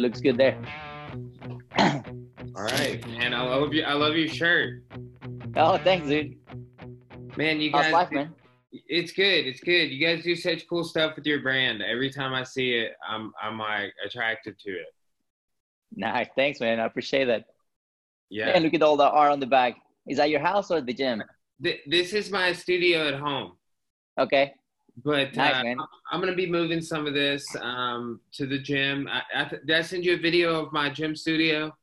Looks good there. All right, man. I love you. I love your shirt. Oh, thanks, dude. Man, you How's guys. life, man? It's good. It's good. You guys do such cool stuff with your brand. Every time I see it, I'm I'm like attracted to it. Nice, thanks, man. I appreciate that. Yeah. And look at all the R on the back. Is that your house or the gym? This is my studio at home, Okay. but Nice, uh. I'm gonna be moving some of this um, to the gym. I, I, did I send you a video of my gym studio?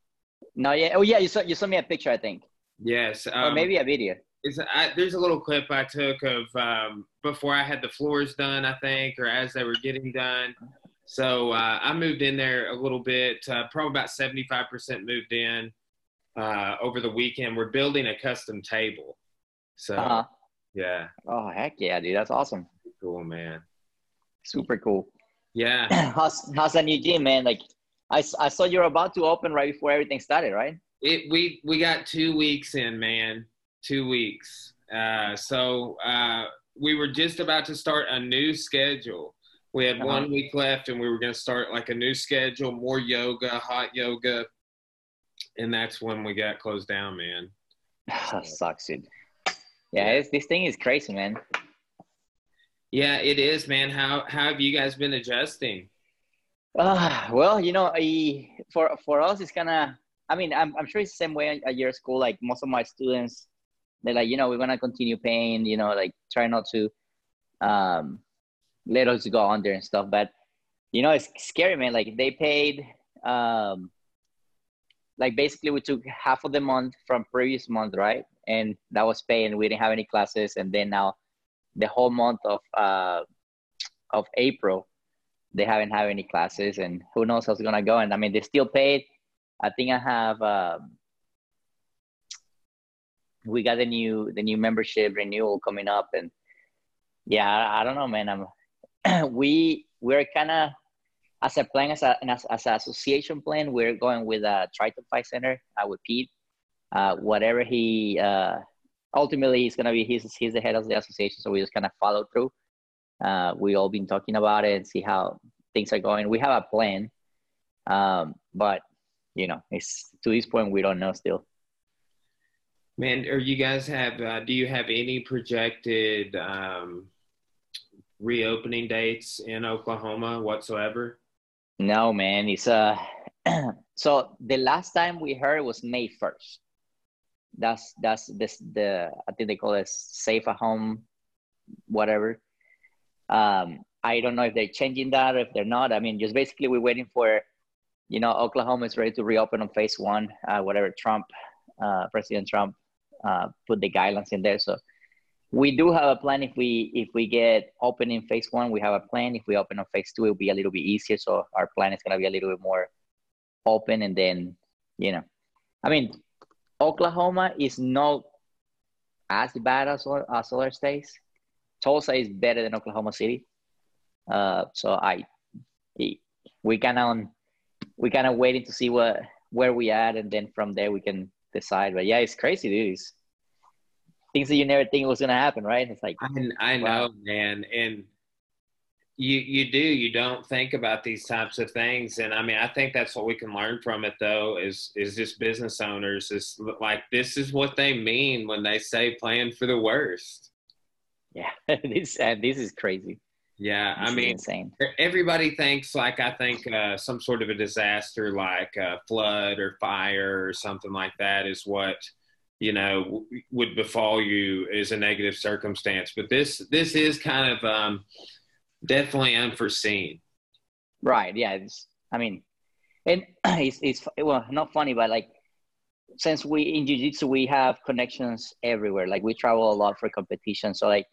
No, yeah. Oh, yeah. You saw you sent me a picture, I think, Yes. or Um, maybe a video. it's, I, there's a little clip I took of um, before I had the floors done, I think, or as they were getting done. So uh, I moved in there a little bit, uh, probably about 75% moved in uh, over the weekend. We're building a custom table. So, Uh-huh. yeah, Oh, heck yeah, dude. That's awesome. cool, man. Super cool. Yeah. how's how's that new gym, man? Like, I, I saw you're about to open right before everything started, right? It we we got two weeks in, man. Two weeks. Uh, so uh, we were just about to start a new schedule. We had Uh-huh. one week left, and we were going to start like a new schedule, more yoga, hot yoga, and that's when we got closed down, man. sucks, dude. Yeah, It's, this thing is crazy, man. Yeah, it is, man. How how have you guys been adjusting? Uh, well, you know, I, for for us, it's kind of. I mean, I'm I'm sure it's the same way at your school. Like most of my students, they're like, you know, we're gonna continue paying. You know, like try not to, um, let us go under and stuff. But you know, it's scary, man. Like they paid, um, like basically we took half of the month from previous month, right? And that was paid, and we didn't have any classes. And then now, the whole month of uh, of April, they haven't had any classes and who knows how's gonna go and i mean they still paid i think i have um, we got the new the new membership renewal coming up and yeah i, I don't know man i'm we we're kind of as a plan as a as, as an association plan we're going with a triton fight center uh, with pete uh, whatever he uh, ultimately he's gonna be he's, he's the head of the association so we just kind of follow through uh, we all been talking about it and see how things are going. We have a plan, um, but you know, it's to this point we don't know still. Man, or you guys have? Uh, do you have any projected um, reopening dates in Oklahoma whatsoever? No, man, it's uh. so the last time we heard was May first. That's that's this the I think they call it safe at home, whatever. Um, I don't know if they're changing that or if they're not. I mean, just basically we're waiting for, you know, Oklahoma is ready to reopen on phase one, uh, whatever Trump, uh, President Trump, uh, put the guidelines in there. So we do have a plan. If we if we get open in phase one, we have a plan. If we open on phase two, it'll be a little bit easier. So our plan is gonna be a little bit more open, and then, you know, I mean, Oklahoma is not as bad as as other states. Tulsa is better than Oklahoma City. Uh, so I, we kind of we kind of waiting to see what where we at, and then from there we can decide. But yeah, it's crazy, dude. It's things that you never think was gonna happen, right? It's like I, I know, man, and you you do you don't think about these types of things, and I mean, I think that's what we can learn from it, though, is is just business owners is like this is what they mean when they say plan for the worst. yeah, this and this is crazy. Yeah, This I mean, insane. everybody thinks like I think uh, some sort of a disaster like a flood or fire or something like that is what you know would befall you is a negative circumstance but this this is kind of um, definitely unforeseen Right. Yeah. It's, I mean, and it's, it's, well, not funny, but like, since we in jiu-jitsu, we have connections everywhere. Like we travel a lot for competition. So like,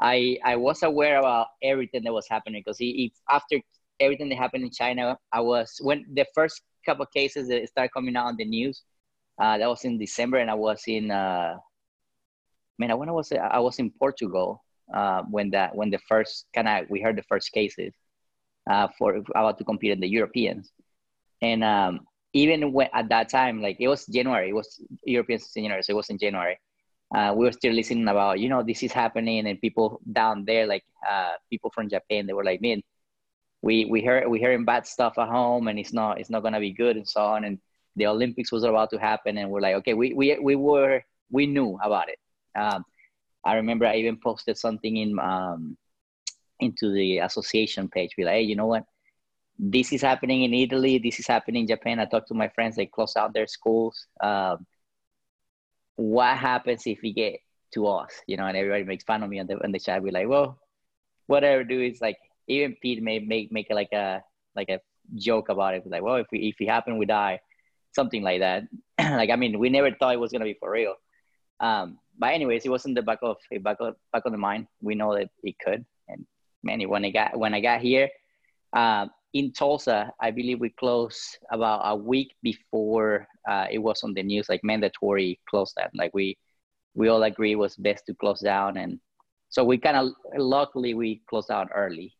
I, I was aware about everything that was happening because it, after everything that happened in China, I was, when the first couple cases that started coming out on the news, uh, that was in December and I was in, uh, man, when I was, I was in Portugal, uh, when that, when the first kind of, we heard the first cases uh, for about to compete in the Europeans. And um, even when at that time, like it was January, it was European January, so it was in January. Uh, we were still listening about, you know, this is happening, and people down there, like uh, people from Japan, they were like, man, we we heard we hearing bad stuff at home, and it's not it's not gonna be good, and so on. And the Olympics was about to happen, and we're like, okay, we we we were we knew about it. Um, I remember I even posted something in um, into the association page. Be like, hey, you know what? This is happening in Italy. This is happening in Japan. I talked to my friends. They close out their schools. Um, what happens if we get to us? You know, and everybody makes fun of me on the on the chat. We're like, well, whatever. Do is like even Pete may make make like a like a joke about it. Like, well, if we if we happen, we die, something like that. like, I mean, we never thought it was gonna be for real. Um, but anyways, it was in the back of back of back of the mind. We know that it could, and man, when I got when I got here uh, in Tulsa, I believe we closed about a week before uh, it was on the news, like mandatory close down. Like we we all agree it was best to close down, and so we kind of luckily we closed down early.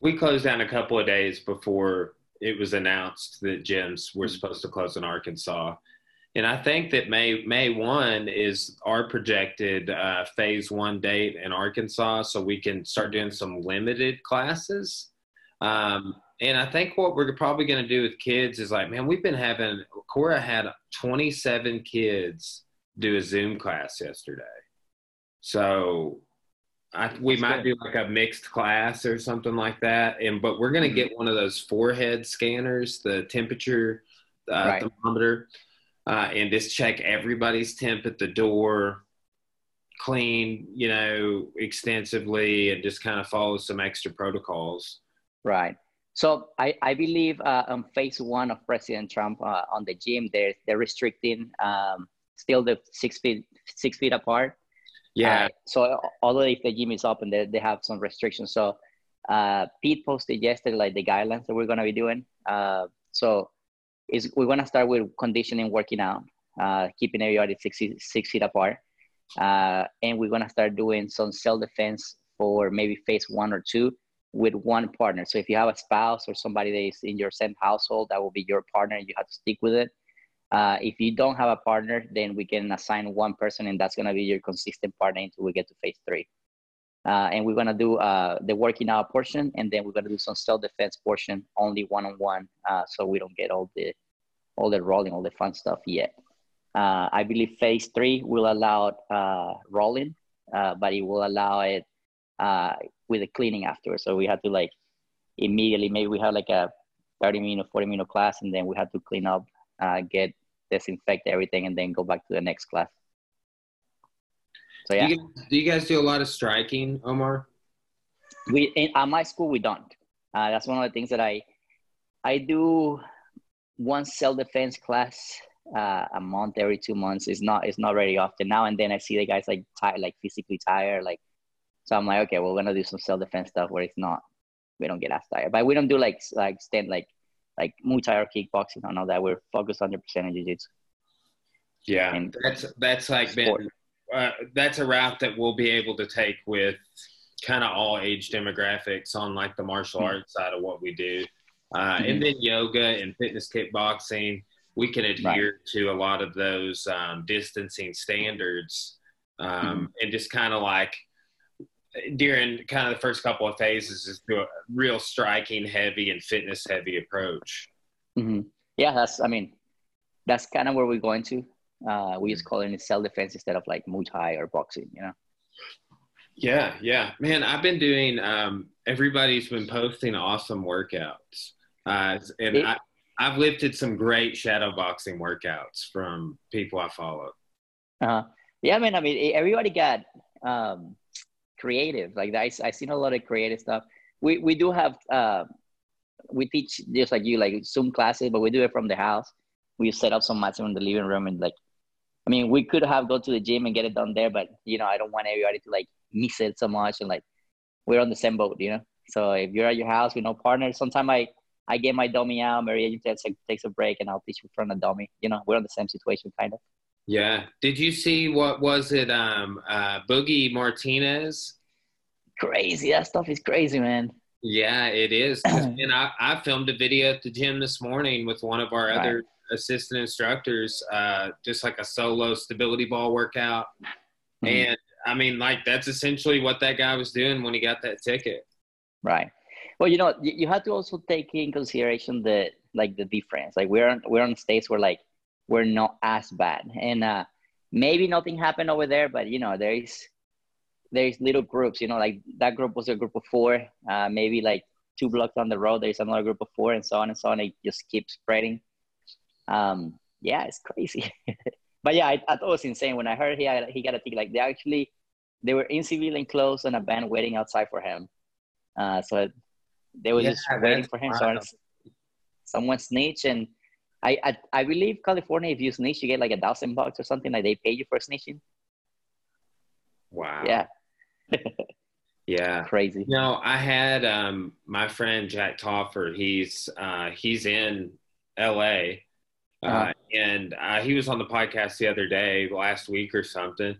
We closed down a couple of days before it was announced that gyms were mm-hmm. supposed to close in Arkansas. And I think that May May one is our projected uh, phase one date in Arkansas, so we can start doing some limited classes. Um, and I think what we're probably going to do with kids is like, man, we've been having Cora had 27 kids do a Zoom class yesterday, so I, we That's might good. do like a mixed class or something like that. And but we're going to mm-hmm. get one of those forehead scanners, the temperature uh, right. thermometer uh, and just check everybody's temp at the door, clean, you know, extensively, and just kind of follow some extra protocols. Right. So I, I believe uh, on phase one of President Trump uh, on the gym, they're they're restricting um, still the six feet six feet apart. Yeah. Uh, so although if the gym is open, they they have some restrictions. So uh, Pete posted yesterday like the guidelines that we're gonna be doing. Uh, so is we're gonna start with conditioning, working out, uh, keeping everybody six, six feet apart, uh, and we're gonna start doing some self defense for maybe phase one or two with one partner. So if you have a spouse or somebody that is in your same household, that will be your partner. You have to stick with it. Uh, if you don't have a partner, then we can assign one person, and that's gonna be your consistent partner until we get to phase three. Uh, and we're gonna do uh, the working out portion, and then we're gonna do some self-defense portion, only one-on-one, uh, so we don't get all the all the rolling, all the fun stuff yet. Uh, I believe phase three will allow uh, rolling, but it will allow it with the cleaning afterwards. So we have to like immediately, maybe we have like a 30 minute, 40 minute class, and then we have to clean up, get disinfect everything, and then go back to the next class. So yeah. Do you, do you guys do a lot of striking, Omar? We in, at my school we don't. Uh, that's one of the things that I I do one self defense class uh, a month every two months. It's not it's not very often. Now and then I see the guys like tired, like physically tired, like so I'm like, okay, we're gonna do some self defense stuff where it's not we don't get as tired, but we don't do like like stand like like Muay Thai or kickboxing and all that. We're focused 100% on jiu jitsu. Yeah, and that's that's like been uh, that's a route that we'll be able to take with kind of all age demographics on like the martial mm-hmm. arts side of what we do. Uh, mm-hmm. And then yoga and fitness kickboxing, we can adhere right. to a lot of those um, distancing standards um, mm-hmm. and just kind of like during kind of the first couple of phases is do a real striking heavy and fitness heavy approach. Mm-hmm. Yeah, that's, I mean, that's kind of where we're going to. Uh, we just call it self defense instead of like Muay Thai or boxing, you know? Yeah, yeah, man. I've been doing. Um, everybody's been posting awesome workouts, uh, and it, I, I've lifted some great shadow boxing workouts from people I follow. Uh, yeah, man. I mean, everybody got um, creative. Like I, I seen a lot of creative stuff. We we do have. Uh, we teach just like you, like Zoom classes, but we do it from the house. We set up some mats in the living room and like I mean, we could have go to the gym and get it done there, but you know, I don't want everybody to like miss it so much and like we're on the same boat, you know. So if you're at your house with no partner, sometimes I I get my dummy out, Maria takes a, takes a break, and I'll teach you from the dummy. You know, we're on the same situation, kind of. Yeah. Did you see what was it? Um, uh, Boogie Martinez. Crazy. That stuff is crazy, man. Yeah, it is. and I, I filmed a video at the gym this morning with one of our right. other assistant instructors, uh, just like a solo stability ball workout. Mm-hmm. And I mean, like that's essentially what that guy was doing when he got that ticket. Right. Well, you know, you have to also take in consideration the like the difference. Like we're on, we're on states where like we're not as bad, and uh, maybe nothing happened over there, but you know, there is there's little groups. You know, like that group was a group of four. Uh, maybe like two blocks down the road, there's another group of four, and so on and so on. It just keeps spreading. Um, yeah, it's crazy. but yeah, I, I, thought it was insane when I heard he had, he got a ticket. Like they actually they were in civilian clothes and a band waiting outside for him. Uh, so they were yeah, just waiting for him. So someone snitched, and I, I, I believe California, if you snitch, you get like a thousand bucks or something. Like they pay you for snitching. Wow. Yeah. yeah. Crazy. no, I had um, my friend Jack Toffer. He's uh, he's in L.A. Uh, uh-huh. and uh, he was on the podcast the other day, last week or something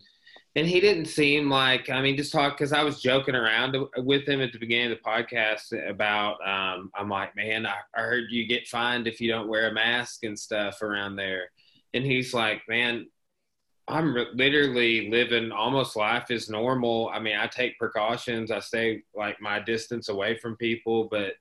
and he didn't seem like I mean just talk because I was joking around with him at the beginning of the podcast about um, I'm like man I, I heard you get fined if you don't wear a mask and stuff around there. And he's like man I'm literally living almost life as normal. I mean I take precautions. I stay like my distance away from people. But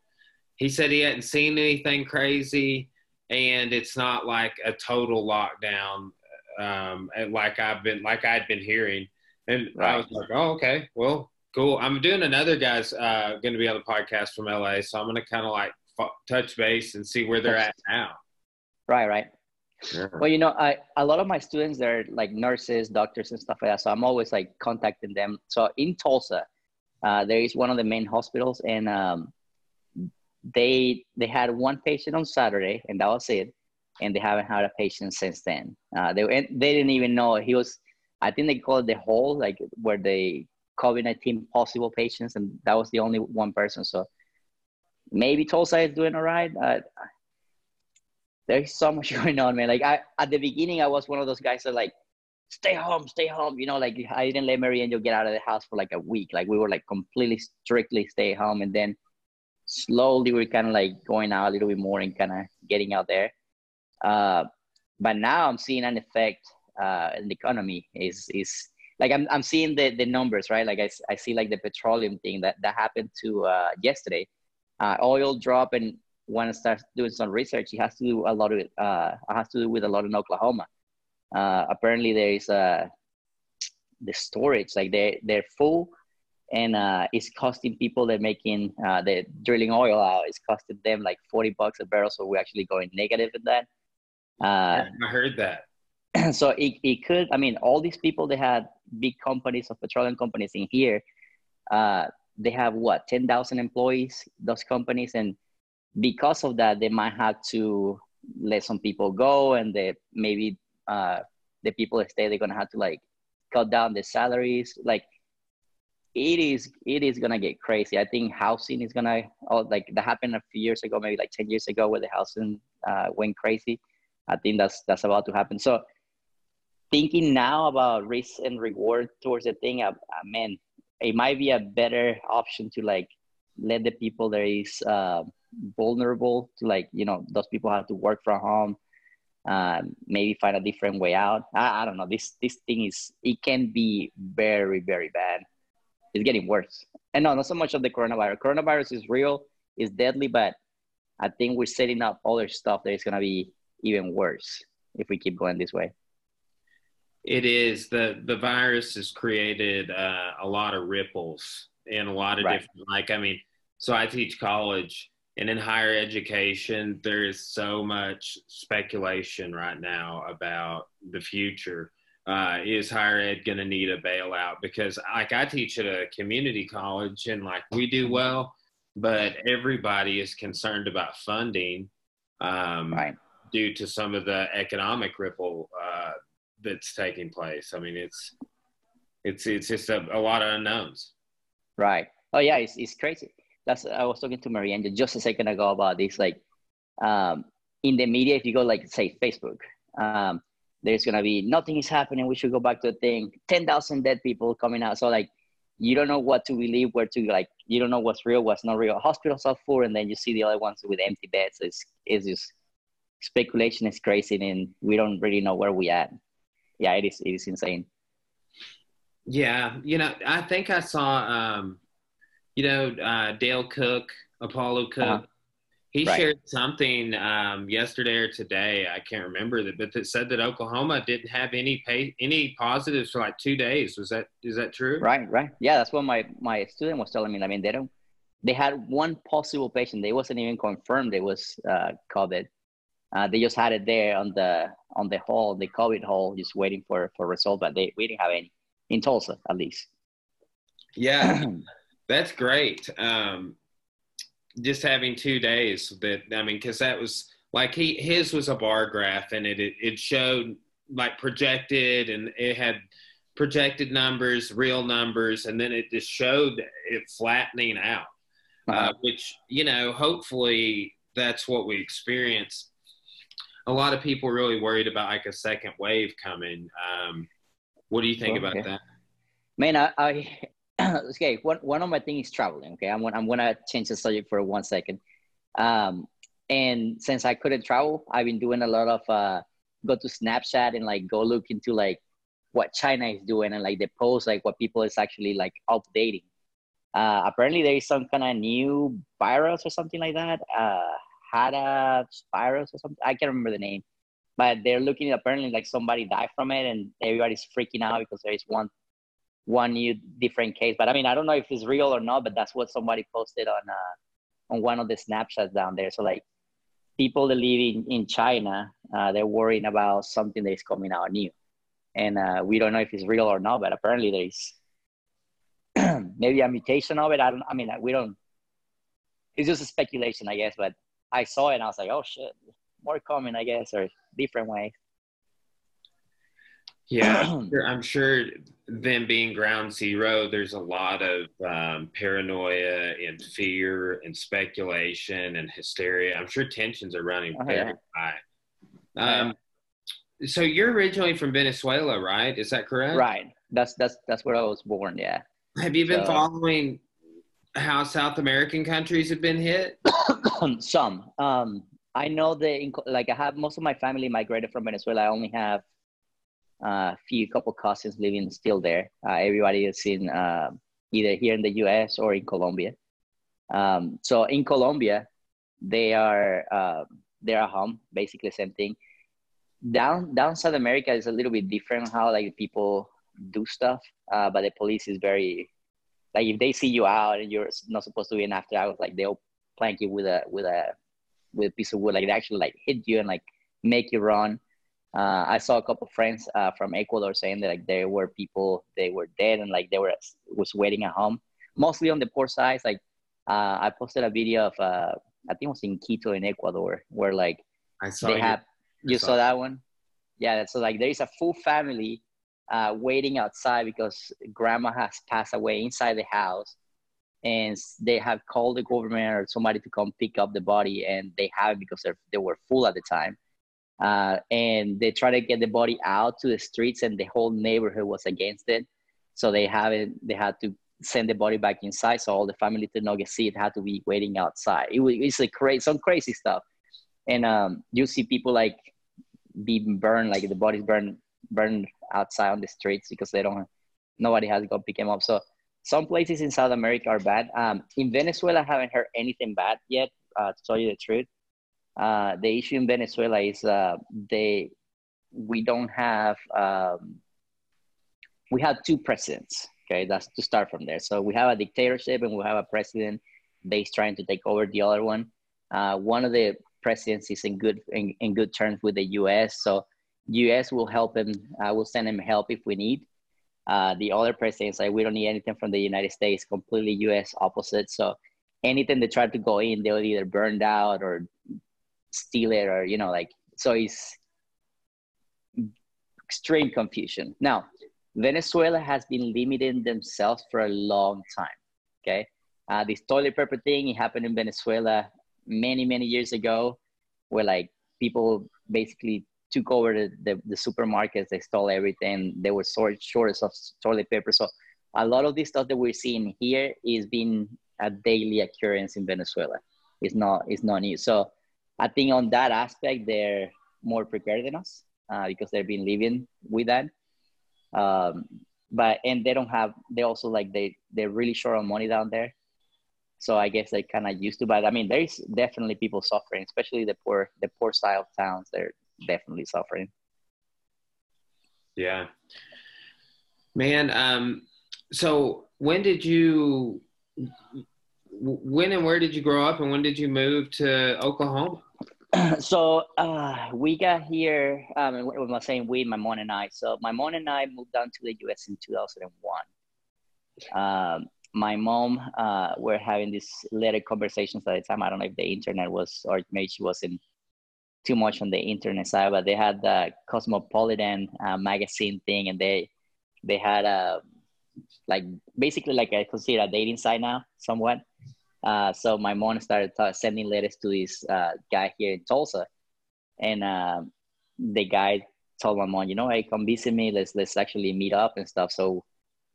he said he hadn't seen anything crazy and it's not like a total lockdown um, like I've been like I'd been hearing, and right. I was like, oh okay, well cool. I'm doing another guy's uh, going to be on the podcast from LA, so I'm going to kind of like f- touch base and see where they're at now. Right, right. Yeah. Well, you know, I a lot of my students they're like nurses, doctors, and stuff like that. So I'm always like contacting them. So in Tulsa, uh, there is one of the main hospitals, and um, they they had one patient on Saturday, and that was it and they haven't had a patient since then. Uh, they they didn't even know he was. I think they call it the hole, like where they COVID nineteen possible patients, and that was the only one person. So maybe Tulsa is doing all right. Uh, there's so much going on, man. Like I at the beginning, I was one of those guys that like stay home, stay home. You know, like I didn't let Mary Angel get out of the house for like a week. Like we were like completely strictly stay home, and then slowly we're kind of like going out a little bit more and kind of getting out there. Uh, but now I'm seeing an effect uh, in the economy. Is is like I'm I'm seeing the the numbers right. Like I, I see like the petroleum thing that that happened to uh, yesterday. Uh, oil drop and when I start doing some research, it has to do a lot of. Uh, it has to do with a lot in Oklahoma. Apparently, there is uh, the storage like they they're full, and uh, it's costing people that making uh, the drilling oil out. It's costing them like forty bucks a barrel. So we're actually going negative in that. Uh, I heard that. So it, it could, I mean, all these people, they had big companies of petroleum companies in here. Uh, they have what, 10,000 employees, those companies. And because of that, they might have to let some people go and they maybe uh, the people that stay, they're going to have to like cut down the salaries. Like it is, it is going to get crazy. I think housing is going to, oh, like that happened a few years ago, maybe like 10 years ago where the housing uh, went crazy I think that's that's about to happen. So thinking now about risk and reward towards the thing, uh, uh, man, it might be a better option to like let the people that is uh, vulnerable to like you know those people have to work from home. Um, maybe find a different way out. I, I don't know. This this thing is it can be very very bad. It's getting worse. And no, not so much of the coronavirus. Coronavirus is real, it's deadly, but I think we're setting up other stuff that is gonna be even worse if we keep going this way. It is the the virus has created uh, a lot of ripples in a lot of right. different. Like I mean, so I teach college, and in higher education, there is so much speculation right now about the future. Uh, is higher ed going to need a bailout? Because like I teach at a community college, and like we do well, but everybody is concerned about funding. Um, right due to some of the economic ripple uh, that's taking place. I mean, it's it's it's just a, a, lot of unknowns. Right. Oh yeah, it's it's crazy. That's I was talking to Maria just a second ago about this. Like, um, in the media, if you go like say Facebook, um, there's gonna be nothing is happening. We should go back to the thing. Ten thousand dead people coming out. So like, you don't know what to believe, where to like, you don't know what's real, what's not real. Hospitals are full, and then you see the other ones with empty beds. It's, it's just speculation is crazy, and we don't really know where we at. Yeah, it is. It is insane. Yeah, you know, I think I saw, um, you know, uh, Dale Cook, Apollo Cook. Uh-huh. He right. shared something um, yesterday or today. I can't remember that, but that said that Oklahoma didn't have any pay, any positives for like two days. Was that is that true? Right, right. Yeah, that's what my my student was telling me. I mean, they don't. They had one possible patient. They wasn't even confirmed it was uh, COVID. Uh, they just had it there on the on the hall, the COVID hall, just waiting for for result. But they we didn't have any in Tulsa, at least. Yeah, that's great. Um, just having two days that I mean, because that was like he his was a bar graph and it, it it showed like projected and it had projected numbers, real numbers, and then it just showed it flattening out, uh, uh-huh. uh, which you know hopefully that's what we experience. A lot of people are really worried about like a second wave coming. Um, what do you think okay. about that? Man, I, I okay, one, one of my things is traveling. Okay, I'm, I'm gonna change the subject for one second. Um, and since I couldn't travel, I've been doing a lot of uh, go to Snapchat and like go look into like what China is doing and like the post like what people is actually like updating. Uh, apparently there is some kind of new virus or something like that. Uh, Hanta virus or something. I can't remember the name, but they're looking apparently like somebody died from it and everybody's freaking out because there is one one new different case. But I mean, I don't know if it's real or not, but that's what somebody posted on uh, on one of the snapshots down there. So like people that live in, in China, uh, they're worrying about something that is coming out new. And uh, we don't know if it's real or not, but apparently there is maybe a mutation of it. I don't, I mean, we don't, it's just a speculation, I guess, but I saw it and I was like, oh shit, more coming, I guess, or different ways. Yeah, I'm sure them being ground zero, there's a lot of um, paranoia and fear and speculation and hysteria. I'm sure tensions are running oh, very yeah. high. Oh, um, so you're originally from Venezuela, right? Is that correct? Right. That's that's that's where I was born. Yeah. Have you been so, following how South American countries have been hit? Some. Um, I know that like I have most of my family migrated from Venezuela. I only have a uh, few couple cousins living still there. Uh, everybody is in uh, either here in the U.S. or in Colombia. Um, so in Colombia, they are uh, they're at home, basically same thing. Down down South America is a little bit different how like people do stuff, uh, but the police is very like if they see you out and you're not supposed to be in after hours, like they'll plank you with a with a with a piece of wood, like they actually like hit you and like make you run. Uh, I saw a couple of friends uh, from Ecuador saying that like there were people they were dead and like they were was waiting at home, mostly on the poor side. Like uh, I posted a video of uh, I think it was in Quito in Ecuador where like I saw they you. have you saw, saw that one, yeah. So like there is a full family uh, waiting outside because grandma has passed away inside the house, and they have called the government or somebody to come pick up the body, and they haven't because they were full at the time. Uh, and they try to get the body out to the streets and the whole neighborhood was against it. So they haven't they had to send the body back inside so all the family did not get see it had to be waiting outside. It was it's like crazy some crazy stuff. And um, you see people like being burned like the bodies burned burned outside on the streets because they don't nobody has to go pick them up so some places in south america are bad um, in venezuela i haven't heard anything bad yet uh, to tell you the truth uh, the issue in Venezuela is uh, they we don't have um, we have two presidents. Okay, that's to start from there. So we have a dictatorship and we have a president based trying to take over the other one. Uh, one of the presidents is in good in, in good terms with the U.S. So U.S. will help him. I will send him help if we need. Uh, the other presidents like we don't need anything from the United States. Completely U.S. opposite. So anything they try to go in, they'll either burn out or steal it or you know like so it's extreme confusion now venezuela has been limiting themselves for a long time okay uh, this toilet paper thing it happened in venezuela many many years ago where like people basically took over the, the, the supermarkets they stole everything they were short shortage of toilet paper so a lot of this stuff that we're seeing here is being a daily occurrence in Venezuela. It's not it's not new. So I think on that aspect they're more prepared than us uh, because they've been living with that. Um, but and they don't have they also like they they're really short on money down there. So I guess they kind of used to. But I mean, there's definitely people suffering, especially the poor the poor style towns. They're definitely suffering. Yeah, man. Um, so when did you when and where did you grow up and when did you move to oklahoma so uh, we got here um, with my saying we my mom and i so my mom and i moved down to the us in 2001 um, my mom uh, were having these little conversations at the time i don't know if the internet was or maybe she wasn't too much on the internet side but they had the cosmopolitan uh, magazine thing and they they had a like basically like I consider a dating site now, somewhat. Uh, so my mom started t- sending letters to this uh, guy here in Tulsa, and uh, the guy told my mom, you know, hey, come visit me. Let's let's actually meet up and stuff. So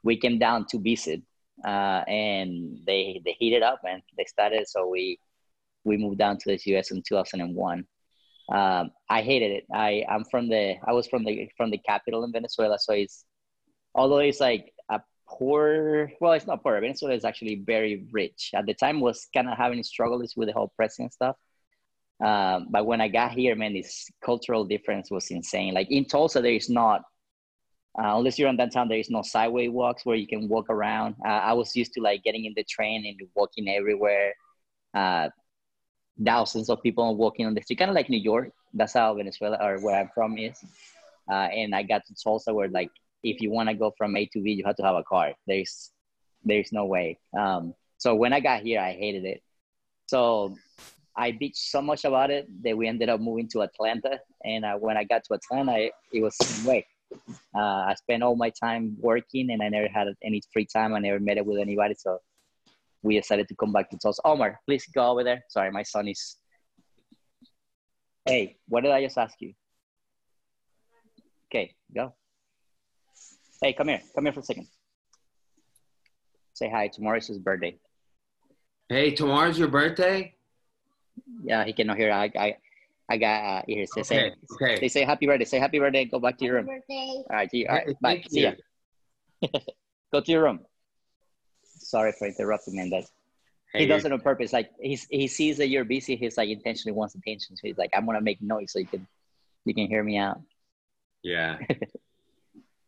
we came down to visit, uh, and they they heated up and they started. So we we moved down to the U.S. in 2001. Um, I hated it. I I'm from the I was from the from the capital in Venezuela, so it's although it's like a poor. Well, it's not poor. Venezuela is actually very rich. At the time, was kind of having struggles with the whole president stuff. Um, but when I got here, man, this cultural difference was insane. Like in Tulsa, there is not, uh, unless you're in downtown, there is no sideway walks where you can walk around. Uh, I was used to like getting in the train and walking everywhere. Uh, thousands of people walking on the street, kind of like New York. That's how Venezuela or where I'm from is. Uh, and I got to Tulsa where like if you want to go from A to B, you have to have a car. There's there's no way. Um, so when I got here, I hated it. So I bitched so much about it that we ended up moving to Atlanta. And uh, when I got to Atlanta, it, was the same way. Uh, I spent all my time working, and I never had any free time. I never met it with anybody. So we decided to come back to Tulsa. Omar, please go over there. Sorry, my son is. Hey, what did I just ask you? Okay, go. Hey, come here. Come here for a second. Say hi. Tomorrow's his birthday. Hey, tomorrow's your birthday? Yeah, he cannot hear. I, I, I got uh, here. Say, okay. say, okay. They say happy birthday. Say happy birthday. Go back to your room. Birthday. All right. You, all right. Hey, Bye. thank See you. ya. Go to your room. Sorry for interrupting, man. That Hey, he does it on purpose. Like he's, he sees that you're busy. He's like intentionally wants attention. So he's like, I'm gonna make noise so you can, you can hear me out. Yeah.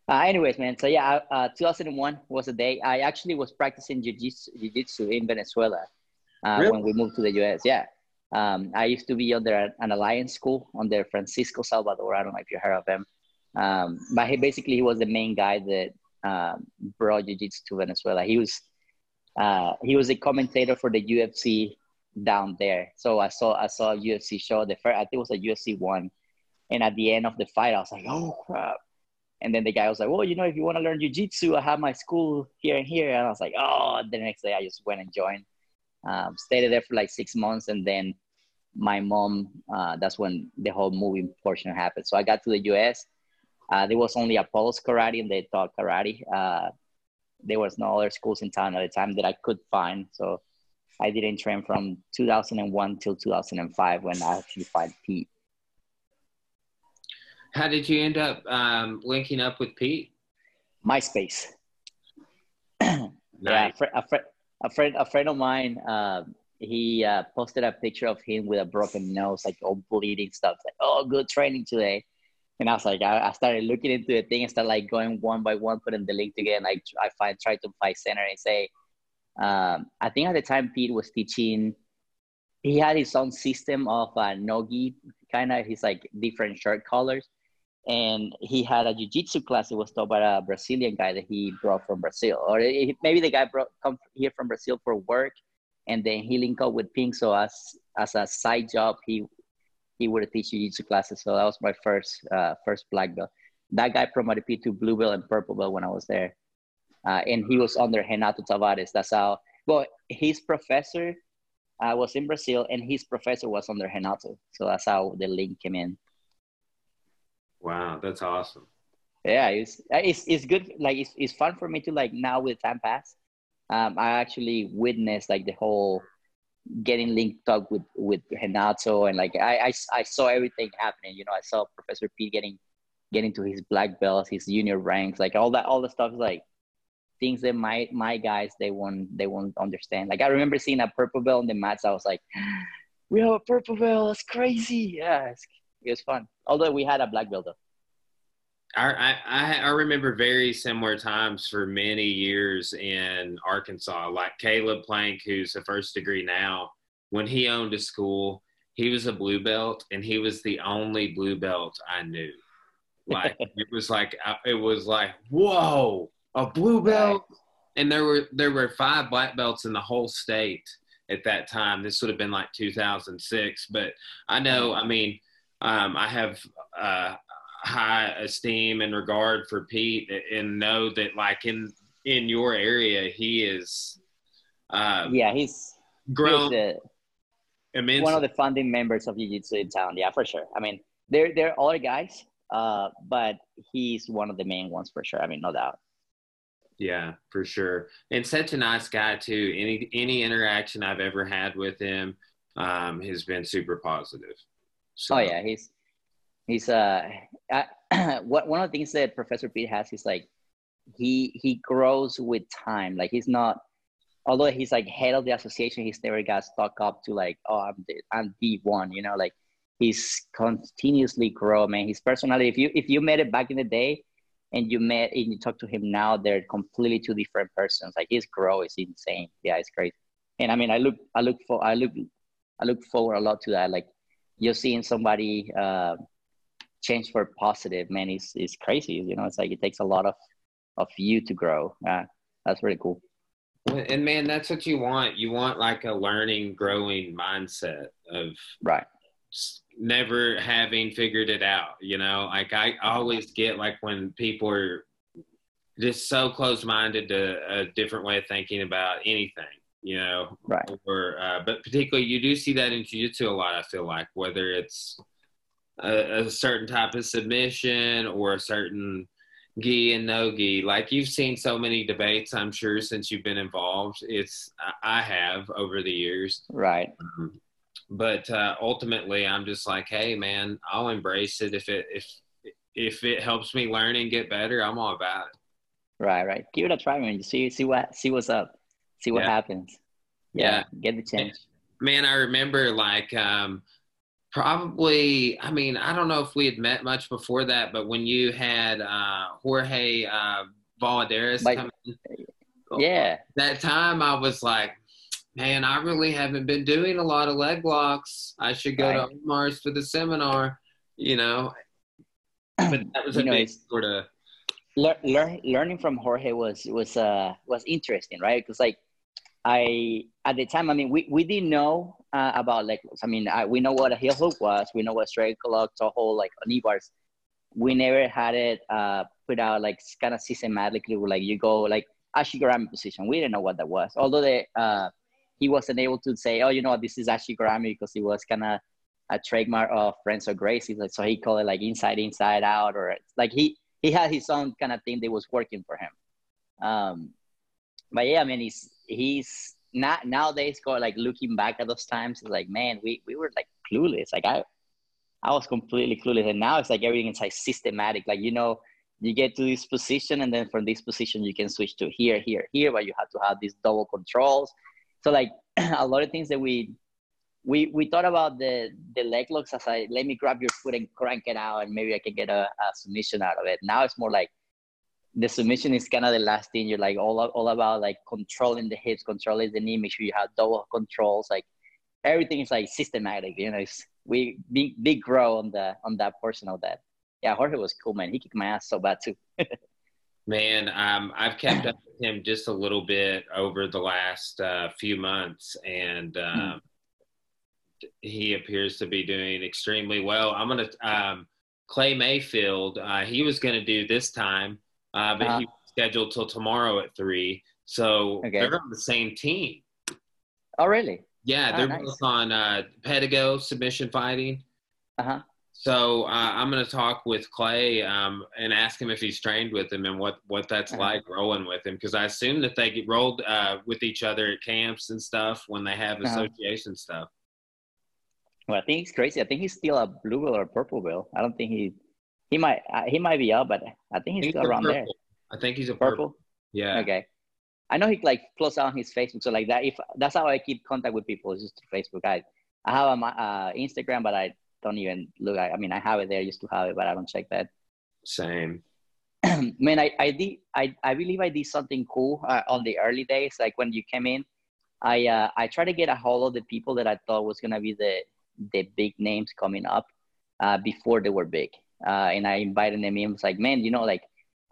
Uh, anyways, man. So yeah, uh, 2001 was the day I actually was practicing jiu-jitsu, jiu-jitsu in Venezuela uh, Really? when we moved to the U.S. Yeah, um, I used to be under an alliance school under Francisco Salvador. I don't know if you heard of him, um, but he basically he was the main guy that um, brought jiu-jitsu to Venezuela. He was uh, he was a commentator for the UFC down there. So I saw I saw a UFC show. The first I think it was a UFC one, and at the end of the fight, I was like, oh crap. And then the guy was like, well, you know, if you want to learn jujitsu, I have my school here and here. And I was like, oh, the next day I just went and joined. Um, stayed there for like six months. And then my mom, uh, that's when the whole moving portion happened. So I got to the US. Uh, there was only a Apollo's Karate and they taught karate. Uh, there was no other schools in town at the time that I could find. So I didn't train from 2001 till 2005 when I actually found Pete. How did you end up um, linking up with Pete? MySpace. Yeah, a, fr- a, fr- a friend, a friend of mine, uh, he uh, posted a picture of him with a broken nose, like all bleeding stuff. Like, oh, good training today. And I was like, I, I started looking into the thing and started like going one by one, putting the link together. And like, I find try to find center and say, um, I think at the time Pete was teaching. He had his own system of uh, nogi, kind of. He's like different shirt colors and he had a jiu-jitsu class that was taught by a Brazilian guy that he brought from Brazil, or it- maybe the guy brought come here from Brazil for work, and then he linked up with Pink. So as as a side job, he he would teach jiu-jitsu classes. So that was my first uh, first black belt. That guy promoted me to blue belt and purple belt when I was there, uh, and he was under Renato Tavares. That's how. Well, his professor uh, was in Brazil, and his professor was under Renato. So that's how the link came in. Wow, that's awesome. Yeah, it's it's it's good. Like it's it's fun for me to like now with time pass. Um, I actually witnessed like the whole getting linked up with with Renato and like I, I I saw everything happening. You know, I saw Professor Pete getting getting to his black belts, his junior ranks, like all that all the stuff is like things that my my guys they won't they won't understand. Like I remember seeing a purple belt on the mats. I was like, we have a purple belt. That's crazy. Yeah, it was fun. Although we had a black belt though. I, I, I remember very similar times for many years in Arkansas. Like Caleb Plank, who's a first degree now, when he owned a school, he was a blue belt, and he was the only blue belt I knew. Like it was like it was like whoa, a blue belt, and there were there were five black belts in the whole state at that time. This would have been like 2006, but I know. I mean, um, I have. Uh, high esteem and regard for Pete and know that like in in your area he is uh, yeah he's grown he's one of the founding members of jiu-jitsu in town. Yeah for sure. I mean they're they're other guys uh, but he's one of the main ones for sure. I mean no doubt. Yeah for sure. And such a nice guy too. Any any interaction i've ever had with him um, has been super positive. So. oh yeah he's he's uh what one of the things that Professor Pete has is like he he grows with time. Like he's not although he's like head of the association, he's never got stuck up to like, oh I'm the I'm the one, you know, like he's continuously grow, man. His personality, if you if you met it back in the day and you met and you talk to him now, they're completely two different persons. Like his growth is insane. Yeah, it's great. And I mean I look I look for I look I look forward a lot to that. Like you're seeing somebody uh change for positive, man, is is crazy. You know, it's like it takes a lot of of you to grow. Yeah, that's really cool. And man, that's what you want. You want like a learning, growing mindset of right. Never having figured it out. You know, like I always get like when people are just so close minded to a different way of thinking about anything you know right or uh, but particularly you do see that in jiu-jitsu a lot i feel like whether it's a, a certain type of submission or a certain gi and no gi. Like you've seen so many debates, I'm sure, since you've been involved. It's I have over the years, right? Um, but uh, ultimately, I'm just like, hey, man, I'll embrace it if it if if it helps me learn and get better. I'm all about it. Right, right. Give it a try, man. See see what see what's up. See what yeah. happens. Yeah, yeah, get the chance. Man, I remember like um, Probably, I mean, I don't know if we had met much before that, but when you had uh, Jorge uh, Valladares like, come in, yeah, that time I was like, man, I really haven't been doing a lot of leg locks. I should go right. to Mars for the seminar, you know. But that was a you big sort of learn, learning from Jorge was was uh was interesting, right? Because like I at the time, I mean, we, we didn't know uh, about leg locks. I mean, I, we know what a heel hook was. We know what straight locks, a whole like knee bars. We never had it uh, put out like kind of systematically. Like you go like ashigarami position. We didn't know what that was. Although the uh, he wasn't able to say, oh, you know what, this is ashigarami because it was kind of a trademark of Renzo Gracie. So he called it like inside, inside out, or like he he had his own kind of thing that was working for him. Um, but yeah, I mean, he's he's nowadays go like looking back at those times it's like man we, we were like clueless. Like i i was completely clueless. And now it's like everything is like systematic. Like you know you get to this position and then from this position you can switch to here here here but you have to have these double controls. So like a lot of things that we we we thought about the the leg locks as I let me grab your foot and crank it out and maybe I can get a, a submission out of it. Now it's more like the submission is kind of the last thing. You're like all all about like controlling the hips, controlling the knee, make sure you have double controls. Like everything is like systematic. You know, it's, we big big grow on the on that portion of that. Yeah, Jorge was cool, man. He kicked my ass so bad too. man, um, I've kept up with him just a little bit over the last uh, few months, and um, mm. he appears to be doing extremely well. I'm gonna um, Clay Mayfield. Uh, he was gonna do this time uh, but uh-huh. he's scheduled till tomorrow at three. So okay. they're on the same team. Oh, really? Yeah, oh, they're nice. both on uh, Pedigo submission fighting. Uh huh. So uh, I'm going to talk with Clay um, and ask him if he's trained with him and what, what that's uh-huh. like rolling with him because I assume that they get rolled uh, with each other at camps and stuff when they have uh-huh. association stuff. Well, I think he's crazy. I think he's still a blue bill or purple bill. I don't think he he might uh, he might be up, but I think he's, around purple. there. I think he's a purple. purple. Yeah. Okay. I know he like out on his Facebook, so like that. If that's how I keep contact with people, is just through Facebook. I I have a uh, Instagram, but I don't even look. I, I mean, I have it there, used to have it, but I don't check that. Same. Man, I I did I I believe I did something cool uh, on the early days, like when you came in. I uh, I tried to get a hold of the people that I thought was gonna be the the big names coming up uh, before they were big, uh, and I invited them in. I was like, man, you know, like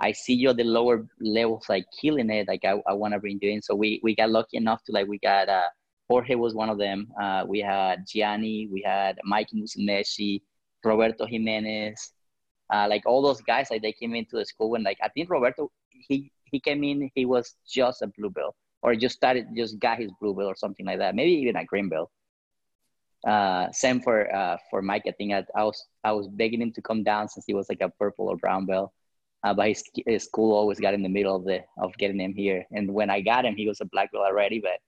I see you at the lower levels, like killing it. Like I, I want to bring you in. So we, we got lucky enough to like, we got, uh, Jorge was one of them. Uh, we had Gianni, we had Mike Musumeci, Roberto Jimenez, uh, like all those guys, like they came into the school and like, I think Roberto, he, he came in, he was just a blue belt or just started, just got his blue belt or something like that. Maybe even a green belt. Uh, same for, uh, for Mike. I think I, I was, I was begging him to come down since he was like a purple or brown belt uh, but his, his school always got in the middle of the of getting him here. And when I got him, he was a black belt already, but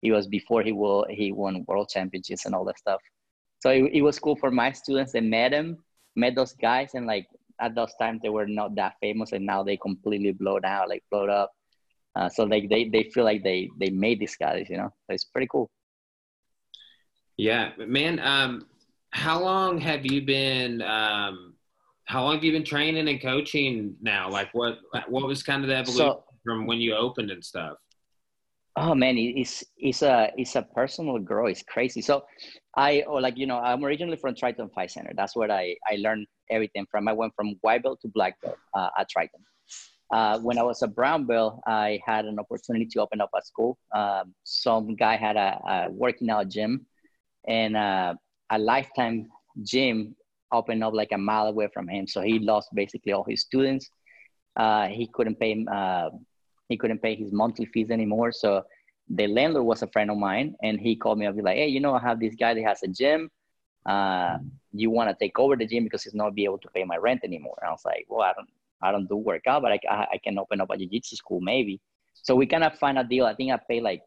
he was before he will he won world championships and all that stuff. So it, it was cool for my students. They met him, met those guys, and like at those times they were not that famous, and now they completely blow down, like blowed up. Uh, so like they they feel like they they made these guys, you know. So it's pretty cool. Yeah, man. Um, how long have you been um how long have you been training and coaching now? Like what what was kind of the evolution so, from when you opened and stuff? Oh man, it's it's a it's a personal growth. It's crazy. So I or oh, like you know I'm originally from Triton Fight Center. That's where I I learned everything from. I went from white belt to black belt uh, at Triton. Uh, when I was a brown belt, I had an opportunity to open up a school. Um, some guy had a, a, working out gym, and uh, a lifetime gym opened up like a mile away from him. So he lost basically all his students. Uh, he couldn't pay uh, he couldn't pay his monthly fees anymore. So the landlord was a friend of mine, and he called me up. He's like, "Hey, you know, I have this guy that has a gym. Uh, you want to take over the gym because he's not be able to pay my rent anymore?" And I was like, "Well, I don't I don't do workout, but I, I can open up a jiu-jitsu school maybe." So we kind of find a deal. I think I paid like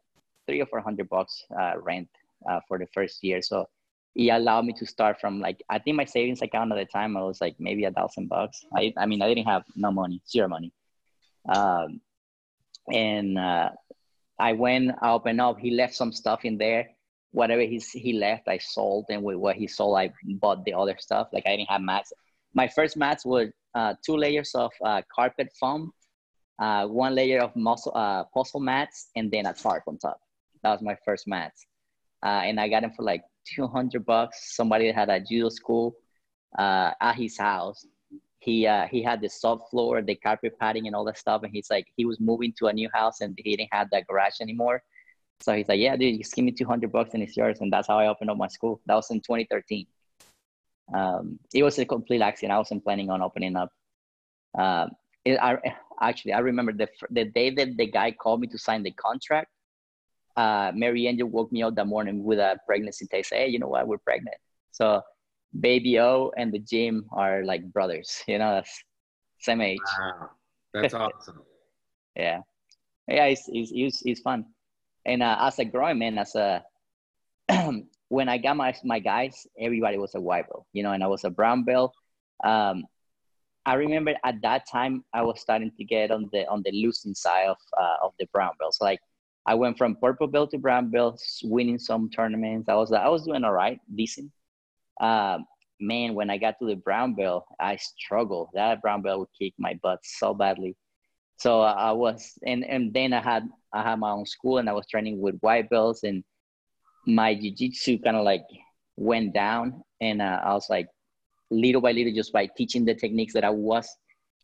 three or four hundred bucks uh, rent uh, for the first year. So it allowed me to start from like I think my savings account at the time I was like maybe a thousand bucks. I I mean I didn't have no money, zero money. Um, and uh, I went, I opened up. He left some stuff in there. Whatever he's he left, I sold, and with what he sold, I bought the other stuff. Like I didn't have mats. My first mats were uh, two layers of uh, carpet foam, uh, one layer of muscle uh, puzzle mats, and then a tarp on top. That was my first mats, uh, and I got him for like 200 bucks. Somebody had a judo school uh, at his house. He uh, he had the subfloor, the carpet padding, and all that stuff. And he's like, he was moving to a new house, and he didn't have that garage anymore. So he's like, yeah, dude, just give me 200 bucks and it's yours. And that's how I opened up my school. That was in 2013. Um, it was a complete accident. I wasn't planning on opening up. Um, it, I, actually, I remember the, the day that the guy called me to sign the contract uh, Mary Angel woke me up that morning with a pregnancy test. Hey, you know what? We're pregnant. So baby O and the gym are like brothers. You know, that's same age. Wow, that's awesome. yeah, yeah, it's, it's it's it's fun. And uh, as a growing man, as a when I got my my guys, everybody was a white belt, you know, and I was a brown belt. Um, I remember at that time I was starting to get on the on the losing side of uh, of the brown belts. Like I went from purple belt to brown belt, winning some tournaments. I was I was doing all right, decent. Uh, man, when I got to the brown belt, I struggled. That brown belt would kick my butt so badly. So I was, and and then I had I had my own school, and I was training with white belts, and my jiu-jitsu kind of like went down, and uh, I was like, little by little, just by teaching the techniques that I was,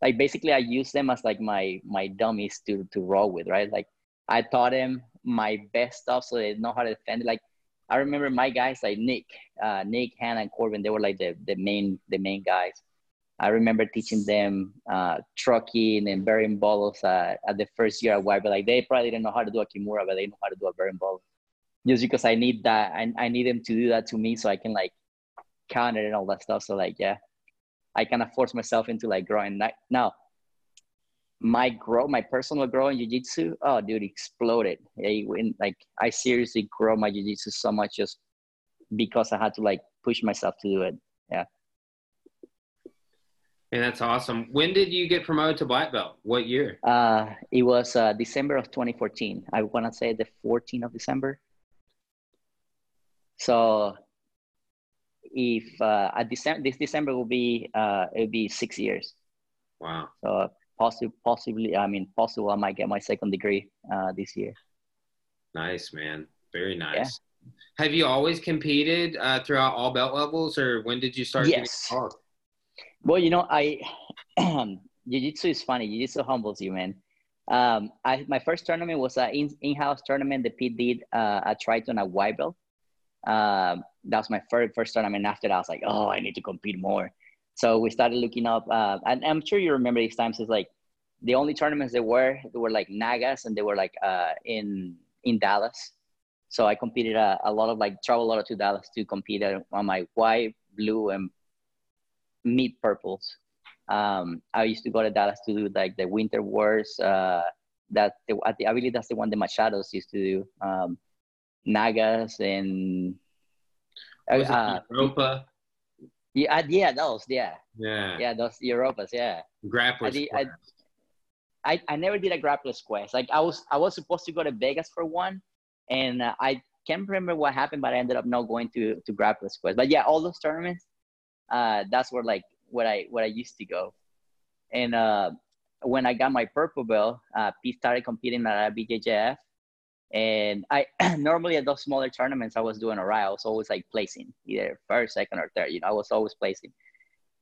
like basically I used them as like my my dummies to to roll with, right? Like I taught him my best stuff so they know how to defend. Like I remember my guys like Nick, uh, Nick, Hannah, and Corbin. They were like the, the main the main guys. I remember teaching them uh, trucking and berimbolos uh, at the first year at white But like they probably didn't know how to do a kimura, but they know how to do a berimbolo. Just because I need that, I, I need them to do that to me so I can like counted and all that stuff. So like, yeah, I kind of forced myself into like growing. Now, my growth, my personal growth in jiu-jitsu, oh, dude, exploded. I went, like, I seriously grow my jiu-jitsu so much just because I had to like push myself to do it. Yeah. And that's awesome. When did you get promoted to black belt? What year? Uh, it was uh, December of 2014. I want to say the 14th of December. So if uh, at December, this December will be uh, it'll be six years. Wow. So possibly, possibly, I mean, possible I might get my second degree uh, this year. Nice, man. Very nice. Yeah. Have you always competed uh, throughout all belt levels, or when did you start? Yes. Well, you know, I jiu-jitsu is funny. Jiu-jitsu humbles you, man. Um, I my first tournament was an in, in-house tournament that Pete did uh, at Triton at white belt. Um, that was my first first tournament. After that, I was like, oh, I need to compete more. So we started looking up, uh, and I'm sure you remember these times. It's like the only tournaments there were they were like Nagas, and they were like uh, in in Dallas. So I competed a, a lot of like travel a lot to Dallas to compete on my white, blue, and mid purples. Um, I used to go to Dallas to do like the Winter Wars. Uh, that the, I believe that's the one the Machados used to do. Um, Nagas and uh, Europa. Yeah, uh, yeah, those, yeah, yeah, yeah, those Europas, yeah. Grapplers. I, I, I, I, never did a grappler quest. Like I was, I was supposed to go to Vegas for one, and uh, I can't remember what happened, but I ended up not going to to grappler quest. But yeah, all those tournaments, uh, that's where like what I what I used to go, and uh, when I got my purple belt, uh, Pete started competing at BJJF, and I normally at those smaller tournaments, I was doing alright. I was always like placing either first, second, or third. You know, I was always placing.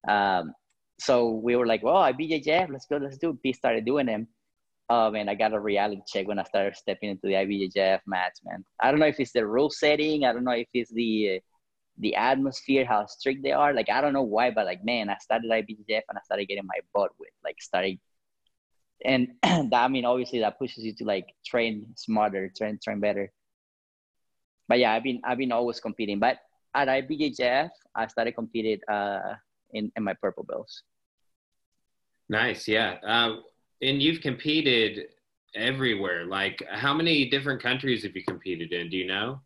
Um, so we were like, well, IBJJF, let's go, let's do it. Started doing them. Oh man, I got a reality check when I started stepping into the IBJJF match, man. I don't know if it's the rule setting. I don't know if it's the the atmosphere, how strict they are. Like I don't know why, but like man, I started IBJJF and I started getting my butt with, like started and that I mean obviously that pushes you to like train smarter, train train better. But yeah, I've been I've been always competing. But at IBJJF, I started competing uh, in in my purple belts. Nice, yeah. Uh, and you've competed everywhere. Like, how many different countries have you competed in? Do you know?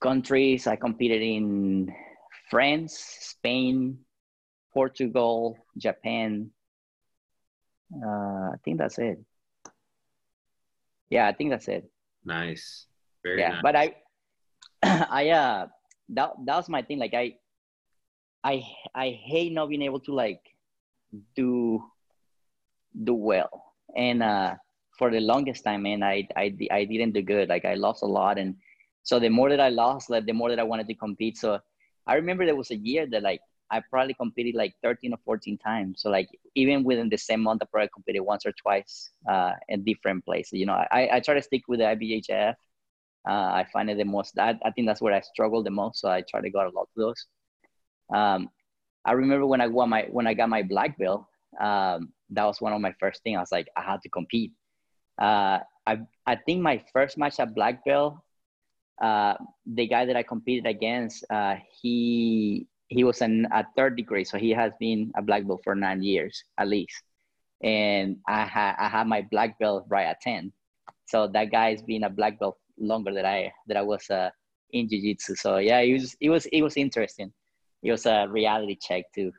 Countries I competed in France, Spain, Portugal, Japan, uh, I think that's it. Yeah, I think that's it. Nice. Very yeah, nice. but I, I uh, that that was my thing. Like I, I I hate not being able to like do do well, and uh, for the longest time, man, I I I didn't do good. Like I lost a lot, and so the more that I lost, like the more that I wanted to compete. So I remember there was a year that like I probably competed like 13 or 14 times. So like even within the same month, I probably competed once or twice uh, in different places. You know, I, I try to stick with the IBJJF. Uh, I find it the most, I, I think that's where I struggle the most. So I try to go a lot to those. Um, I remember when I won my, when I got my black belt, um, that was one of my first things. I was like, I had to compete. Uh, I, I think my first match at black belt, uh, the guy that I competed against, uh, he he was an, a third degree, so he has been a black belt for nine years at least. And I had I had my black belt right at ten, so that guy's been a black belt longer than I that I was uh, in jiu jitsu. So yeah, it was it was it was interesting. It was a reality check too.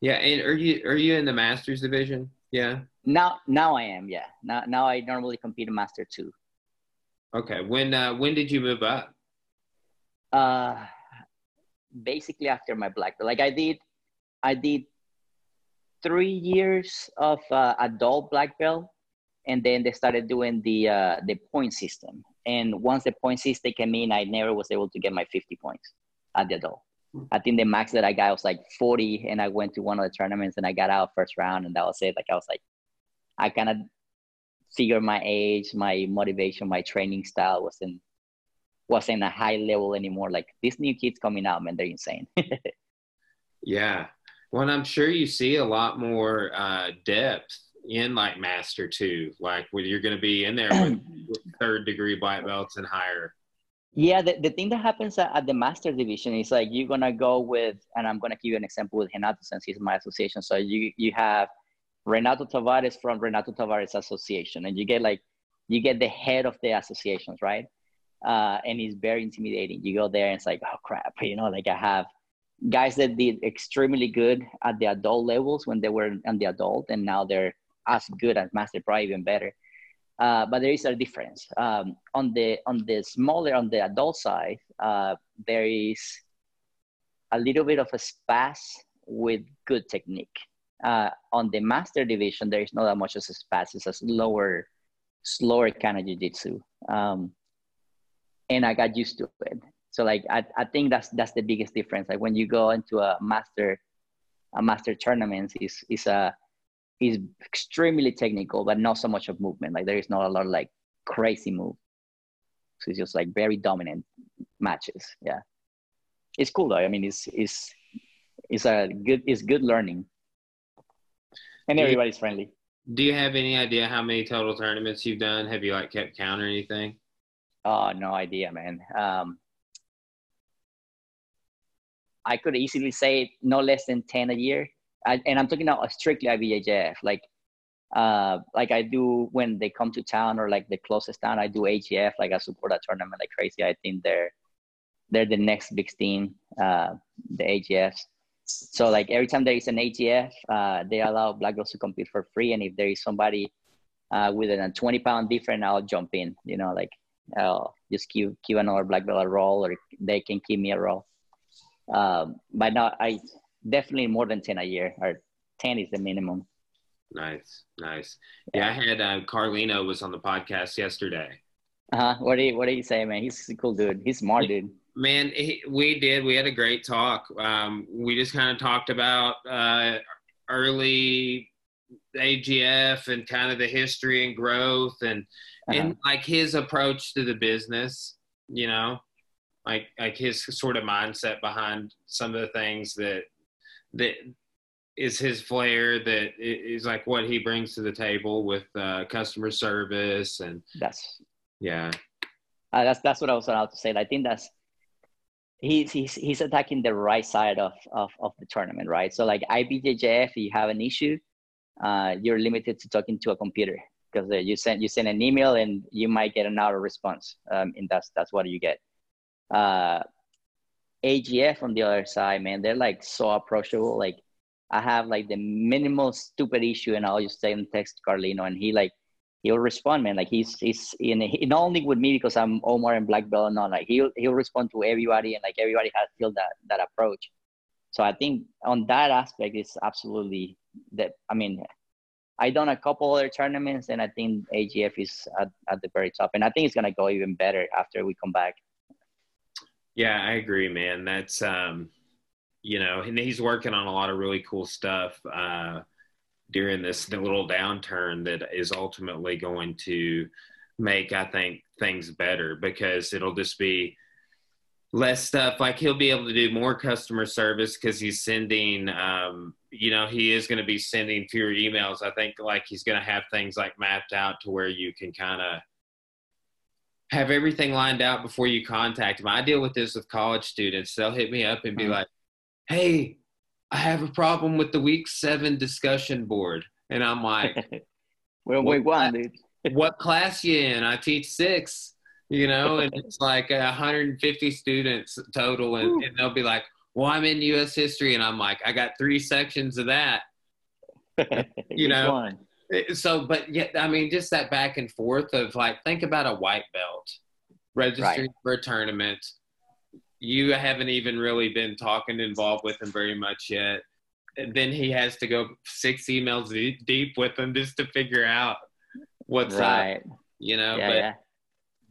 Yeah, and are you are you in the masters division? Yeah. Now now I am. Yeah. Now now I normally compete in master two. Okay. When uh, when did you move up? Uh basically after my black belt. Like I did, I did three years of uh, adult black belt, and then they started doing the uh, the point system. And once the point system came in, I never was able to get my 50 points at the adult. I think the max that I got was like 40, and I went to one of the tournaments and I got out first round, and that was it. Like I was like, I kind of figured my age, my motivation, my training style wasn't wasn't a high level anymore. Like these new kids coming out, man, they're insane. yeah. Well, I'm sure you see a lot more uh, depth in like master two, like when you're going to be in there with third degree black belts and higher. Yeah, the, the thing that happens at, at, the master division is like you're gonna go with, and I'm gonna give you an example with Renato since he's my association. So you you have Renato Tavares from Renato Tavares Association, and you get like you get the head of the associations, right? Uh, and it's very intimidating. You go there and it's like, oh crap, you know, like I have guys that did extremely good at the adult levels when they were on the adult, and now they're as good as master, probably even better. Uh, but there is a difference um, on the on the smaller on the adult side. Uh, there is a little bit of a spaz with good technique. Uh, on the master division, there is not that much as a spaz. It's a slower, slower kind of jiu-jitsu. Um, and I got used to it. So like I, I think that's that's the biggest difference. Like when you go into a master a master tournament is is a uh, is extremely technical, but not so much of movement. Like there is not a lot of like crazy move. So it's just like very dominant matches. Yeah. It's cool though. I mean it's it's it's a good it's good learning. And everybody's friendly. Do you have any idea how many total tournaments you've done? Have you like kept count or anything? Oh, no idea, man. Um, I could easily say no less than 10 a year. I, and I'm talking now strictly IBJJF. Like, uh, like I do when they come to town or like the closest town, I do AGF. Like I support a tournament like crazy. I think they're they're the next big thing, uh, the AGFs. So like every time there is an AGF, uh, they allow black belts to compete for free. And if there is somebody uh, with a 20 pound difference, I'll jump in. You know, like I'll just give give another black belt a roll, or they can give me a roll. Um, but now I definitely more than ten a year, or ten is the minimum. Nice, nice. Yeah, yeah I had uh, Carlino was on the podcast yesterday. Uh huh. What do you What do you say, man? He's a cool dude. He's smart, dude. Man, he, we did. We had a great talk. Um, we just kind of talked about uh, early AGF and kind of the history and growth and uh-huh. and like his approach to the business, you know, like like his sort of mindset behind some of the things that that is his flair that is like what he brings to the table with uh, customer service and that's yeah uh, that's that's what I was about to say. I think that's he's he's he's attacking the right side of of, of the tournament, right? So like IBJJF, if you have an issue, uh, you're limited to talking to a computer because uh, you send you send an email and you might get an auto response, um, and that's that's what you get. Uh, AGF on the other side, man, they're like so approachable. Like I have like the minimal stupid issue, and I'll just send text Carlino, and he like he'll respond, man. Like he's he's in not only with me because I'm Omar and Black Belt, no, like he'll he'll respond to everybody, and like everybody has feel that that approach. So I think on that aspect, it's absolutely that. I mean, I done a couple other tournaments, and I think AGF is at, at the very top, and I think it's gonna go even better after we come back. Yeah, I agree, man. That's um, you know, and he's working on a lot of really cool stuff uh, during this little downturn that is ultimately going to make, I think, things better because it'll just be less stuff like he'll be able to do more customer service because he's sending um, you know he is going to be sending fewer emails. I think like he's going to have things like mapped out to where you can kind of have everything lined out before you contact him. I deal with this with college students. They'll hit me up and be mm-hmm. like hey i have a problem with the week seven discussion board. And i'm like well week one dude. what class you in? I teach six you know, and it's like 150 students total, and, and, they'll be like, "Well, I'm in U.S. history," and I'm like, "I got three sections of that." you know, eh, so but yeah, I mean, just that back and forth of like, think about a white belt registering right. for a tournament. You haven't even really been talking involved with him very much yet. And then he has to go six emails deep with him just to figure out what's right. up. You know, yeah, but yeah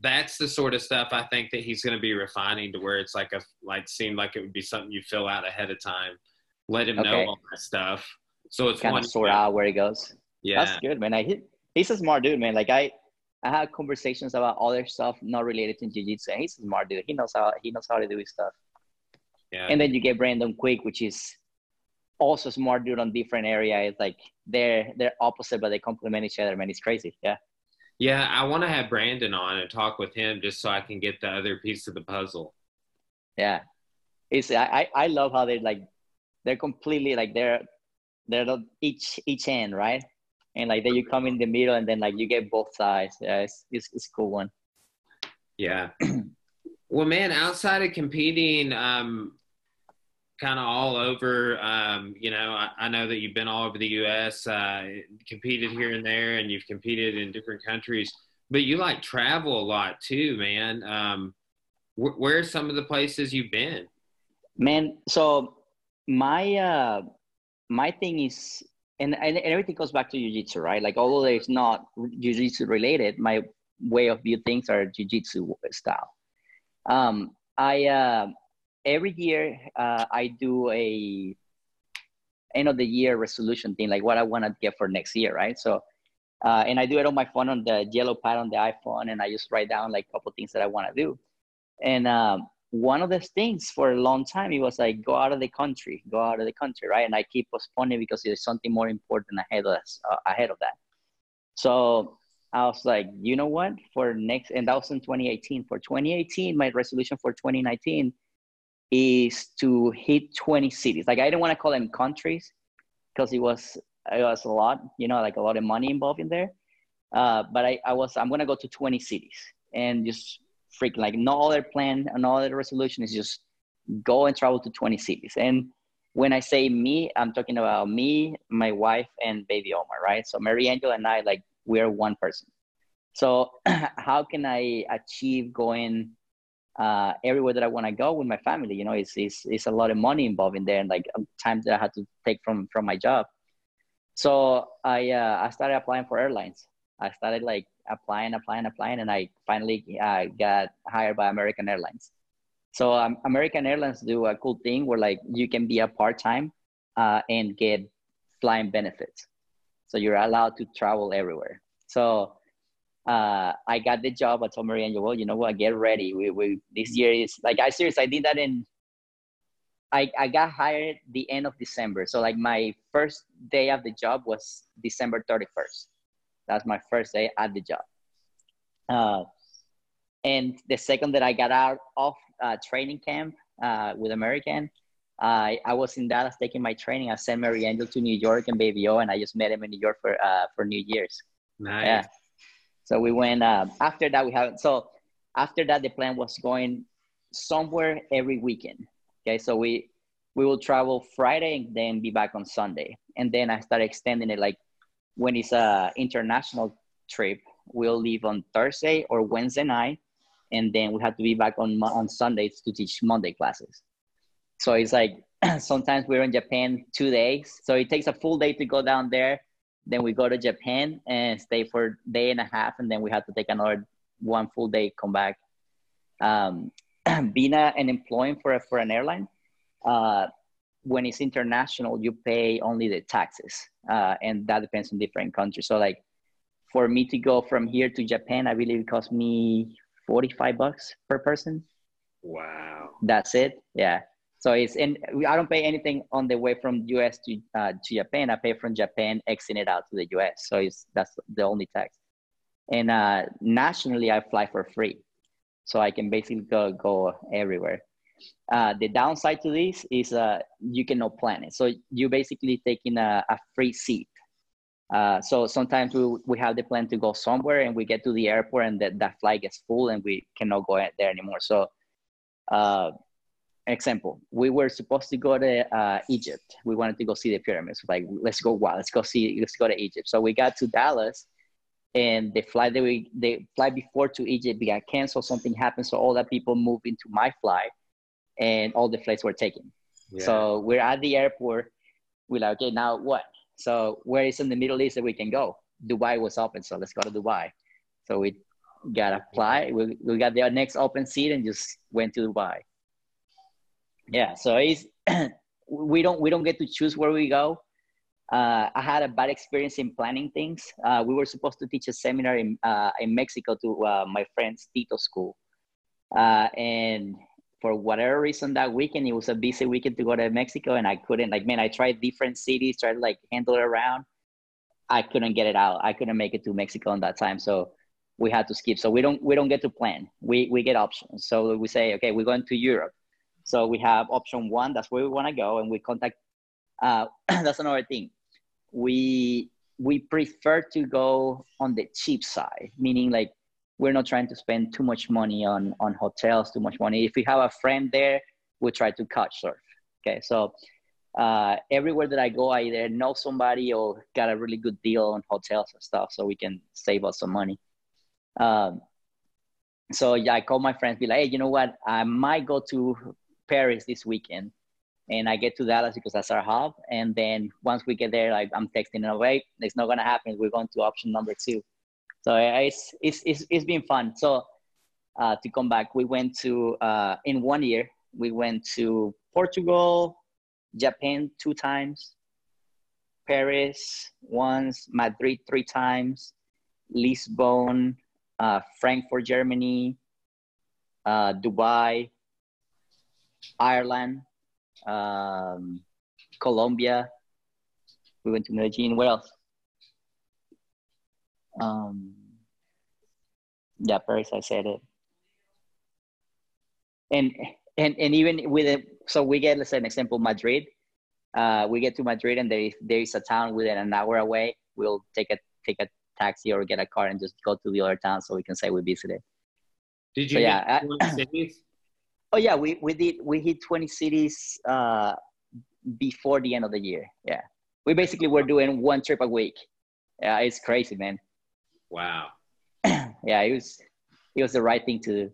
that's the sort of stuff I think that he's going to be refining to where it's like a like seemed like it would be something you fill out ahead of time, let him okay. know all that stuff. So it's kind of sort out where he goes. Yeah, that's good, man. I he, he's a smart dude, man. Like I I had conversations about other stuff not related to jiu-jitsu. And he's a smart dude. He knows how he knows how to do his stuff. Yeah. And then you get Brandon Quick, which is also smart dude on different area. It's Like they're they're opposite, but they complement each other. Man, it's crazy. Yeah. Yeah, I want to have Brandon on and talk with him just so I can get the other piece of the puzzle. Yeah, it's I I love how they like they're completely like they're they're each each end right, and like then you come in the middle and then like you get both sides. Yeah, it's it's, it's a cool one. Yeah. well, man, outside of competing, um, kind of all over. Um, you know, I, I, know that you've been all over the U.S., uh, competed here and there, and you've competed in different countries. But you like travel a lot too, man. Um, wh- where are some of the places you've been? Man, so my uh, my thing is, and, and everything goes back to jiu-jitsu, right? Like although it's not jiu-jitsu related, my way of view things are jiu-jitsu style. Um, I uh, every year uh, I do a end of the year resolution thing, like what I want to get for next year, right? So, uh, and I do it on my phone on the yellow pad on the iPhone, and I just write down like a couple things that I want to do. And um, one of the things for a long time, it was like go out of the country, go out of the country, right? And I keep postponing because there's something more important ahead of us, uh, ahead of that. So I was like, you know what? For next, and that was in 2018. For 2018, my resolution for 2019 is to hit 20 cities. Like I didn't want to call them countries because it was it was a lot, you know, like a lot of money involved in there. Uh, but I, I was I'm gonna go to 20 cities and just freak like no other plan, no other resolution is just go and travel to 20 cities. And when I say me, I'm talking about me, my wife, and baby Omar, right? So Mary Angel and I, like we're one person. So how can I achieve going uh, everywhere that I want to go with my family. You know, it's, it's, it's a lot of money involved in there and like um, time that I had to take from, from my job. So I, uh, I started applying for airlines. I started like applying, applying, applying, and I finally uh, got hired by American Airlines. So um, American Airlines do a cool thing where like you can be a part-time uh, and get flying benefits. So you're allowed to travel everywhere. So uh, I got the job. I told Maria Angel, well, you know what, get ready. We, we this year is like I seriously I did that in I, I got hired the end of December. So like my first day of the job was December 31st. That's my first day at the job. Uh, and the second that I got out of uh, training camp uh, with American, I I was in Dallas taking my training. I sent Mary Angel to New York and Baby O, and I just met him in New York for uh, for New Year's. Nice. Yeah. So we went, uh, after that, we have, so after that, the plan was going somewhere every weekend. Okay. So we, we will travel Friday and then be back on Sunday. And then I started extending it like when it's a international trip, we'll leave on Thursday or Wednesday night. And then we have to be back on, on Sundays to teach Monday classes. So it's like sometimes we're in Japan two days. So it takes a full day to go down there then we go to Japan and stay for a day and a half, and then we had to take another one full day, come back. Um, being a, an employee for a, for an airline, uh, when it's international, you pay only the taxes, uh, and that depends on different countries. So, like for me to go from here to Japan, I believe it cost me forty five bucks per person. Wow. That's it. Yeah. So it's and I don't pay anything on the way from US to uh, to Japan. I pay from Japan, exiting it out to the US. So it's that's the only tax. And uh, nationally, I fly for free, so I can basically go go everywhere. Uh, the downside to this is uh, you cannot plan it. So you basically taking a, a free seat. Uh, so sometimes we, we have the plan to go somewhere and we get to the airport and that, that flight gets full and we cannot go there anymore. So uh, example, we were supposed to go to uh, Egypt. We wanted to go see the pyramids. Like, let's go. Wow, let's go see. Let's go to Egypt. So we got to Dallas, and the flight that we the flight before to Egypt got canceled. Something happened, so all that people moved into my flight, and all the flights were taken. Yeah. So we're at the airport. We're like, okay, now what? So where is in the Middle East that we can go? Dubai was open, so let's go to Dubai. So we got a flight. We, we got the next open seat and just went to Dubai yeah so it's we don't we don't get to choose where we go uh, I had a bad experience in planning things. Uh, we were supposed to teach a seminar in, uh, in Mexico to uh, my friend's Tito school. Uh, and for whatever reason that weekend, it was a busy weekend to go to Mexico and I couldn't like, man, I tried different cities, tried to like handle it around. I couldn't get it out. I couldn't make it to Mexico in that time. So we had to skip. So we don't we don't get to plan. We we get options. So we say, okay, we're going to Europe. So we have option one. That's where we want to go, and we contact. Uh, that's another thing. We we prefer to go on the cheap side, meaning like we're not trying to spend too much money on on hotels, too much money. If we have a friend there, we try to couch surf. Okay, so uh, everywhere that I go, I either know somebody or got a really good deal on hotels and stuff, so we can save us some money. Um, so yeah, I call my friends, be like, hey, you know what? I might go to Paris this weekend, and I get to Dallas because that's our hub. And then once we get there, like I'm texting away, it's not gonna happen. We're going to option number two. So it's it's it's, it's been fun. So uh, to come back, we went to uh, in one year we went to Portugal, Japan two times, Paris once, Madrid three times, Lisbon, uh, Frankfurt, Germany, uh, Dubai, Ireland, um, Colombia. We went to Medellin. Where else? Um, yeah, Paris. I said it. And and and even with it, so we get let's say an example, Madrid. Uh, we get to Madrid and there is there is a town within an hour away. We'll take a take a taxi or get a car and just go to the other town so we can say we visited. Did you? So, yeah. cities? Oh yeah, we we did we hit twenty cities uh, before the end of the year. Yeah, we basically were doing one trip a week. Yeah, it's crazy, man. Wow. yeah, it was it was the right thing to do.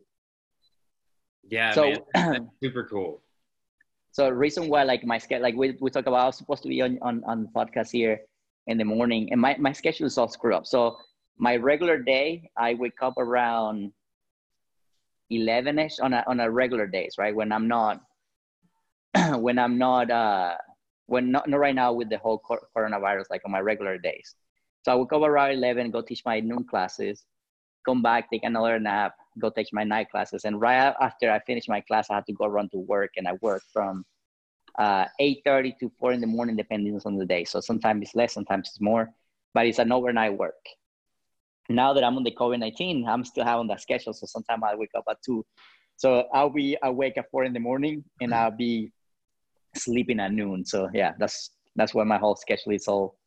Yeah, so super cool. So reason why like my schedule, like we we talk about, I was supposed to be on on on podcast here in the morning, and my my schedule is all screwed up. So my regular day, I wake up around 11ish on a, on a regular days, right? When I'm not, when I'm not, uh, when not, not right now with the whole coronavirus, like on my regular days. So I would go around 11, go teach my noon classes, come back, take another nap, go teach my night classes. And right after I finish my class, I have to go run to work and I work from uh, 8.30 to 4 in the morning, depending on the day. So sometimes it's less, sometimes it's more, but it's an overnight work now that I'm on the COVID 19, I'm still having that schedule. So sometimes I wake up at two. So I'll be awake at four in the morning and I'll be sleeping at noon. So yeah, that's that's why my whole schedule is all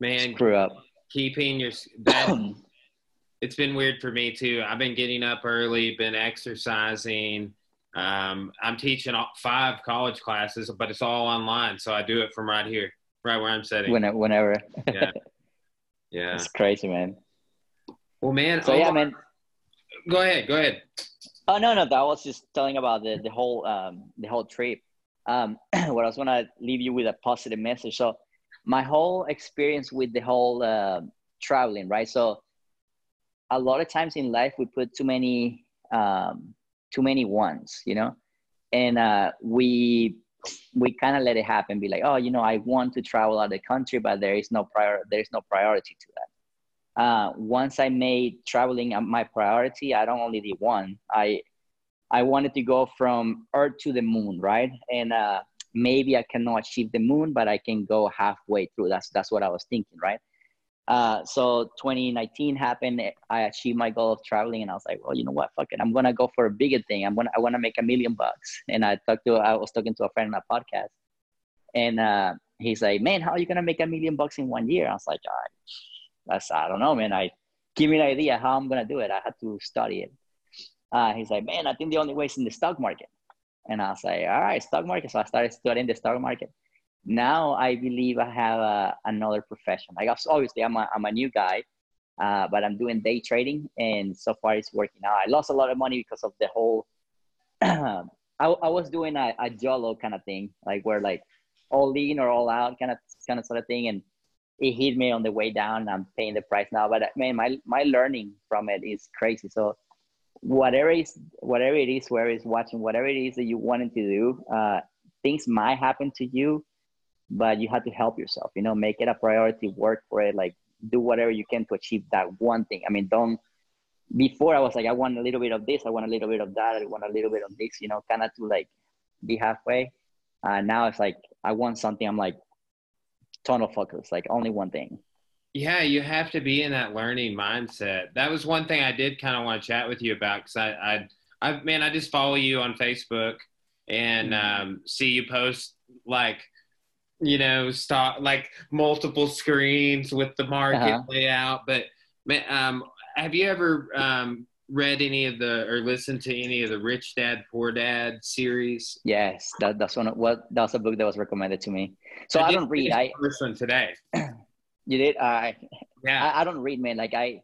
man screw up. Keeping your that it's been weird for me too. I've been getting up early, been exercising. Um, I'm teaching five college classes, but it's all online, so I do it from right here, right where I'm sitting. Whenever, Whenever. yeah. Yeah. It's crazy, man. Well, man. So, yeah, man. Go ahead. Go ahead. Oh, no, no. That was just telling about the, the whole, um, the whole trip. Um, what I was going to leave you with a positive message. So, my whole experience with the whole uh, traveling, right? So, a lot of times in life, we put too many, um, too many ones, you know, and uh, we we kind of let it happen be like oh you know i want to travel out of the country but there is no prior there is no priority to that. Uh, once i made traveling my priority i don't only did one. I i wanted to go from earth to the moon right? And uh, maybe i cannot achieve the moon but i can go halfway through. That's that's what i was thinking right uh, so 2019 happened. I achieved my goal of traveling, and I was like, well, you know what? Fuck it. I'm gonna go for a bigger thing. I'm gonna I want to make a million bucks. And I talked to I was talking to a friend on a podcast, and uh, he's like, man, how are you gonna make a million bucks in one year? I was like, all right, that's I don't know, man. I give me an idea how I'm gonna do it. I had to study it. Uh, he's like, man, I think the only way is in the stock market. And I was like, all right, stock market. So I started studying the stock market now I believe I have a, another profession. Like obviously I'm a, I'm a new guy, uh, but I'm doing day trading and so far it's working out. I lost a lot of money because of the whole, I, I was doing a, a YOLO kind of thing, like where like all in or all out kind of, kind of sort of thing. And it hit me on the way down. I'm paying the price now, but man, my, my learning from it is crazy. So whatever is, whatever it is, whoever is watching, whatever it is that you wanted to do, uh, things might happen to you but you have to help yourself you know make it a priority work for it like do whatever you can to achieve that one thing i mean don't before i was like i want a little bit of this i want a little bit of that i want a little bit of this you know kind of to like be halfway uh, now it's like i want something i'm like tunnel focus like only one thing Yeah, you have to be in that learning mindset. That was one thing I did kind of want to chat with you about because I, I, I, man, I just follow you on Facebook and Mm-hmm. um, see you post like, you know, stop like multiple screens with the market Uh-huh. layout. But um, have you ever um, read any of the or listened to any of the Rich Dad Poor Dad series? Yes, that, that's one. Of, what that's a book that was recommended to me. So I, did don't read. I first one today. you did. I Yeah. I, I don't read, man. Like I,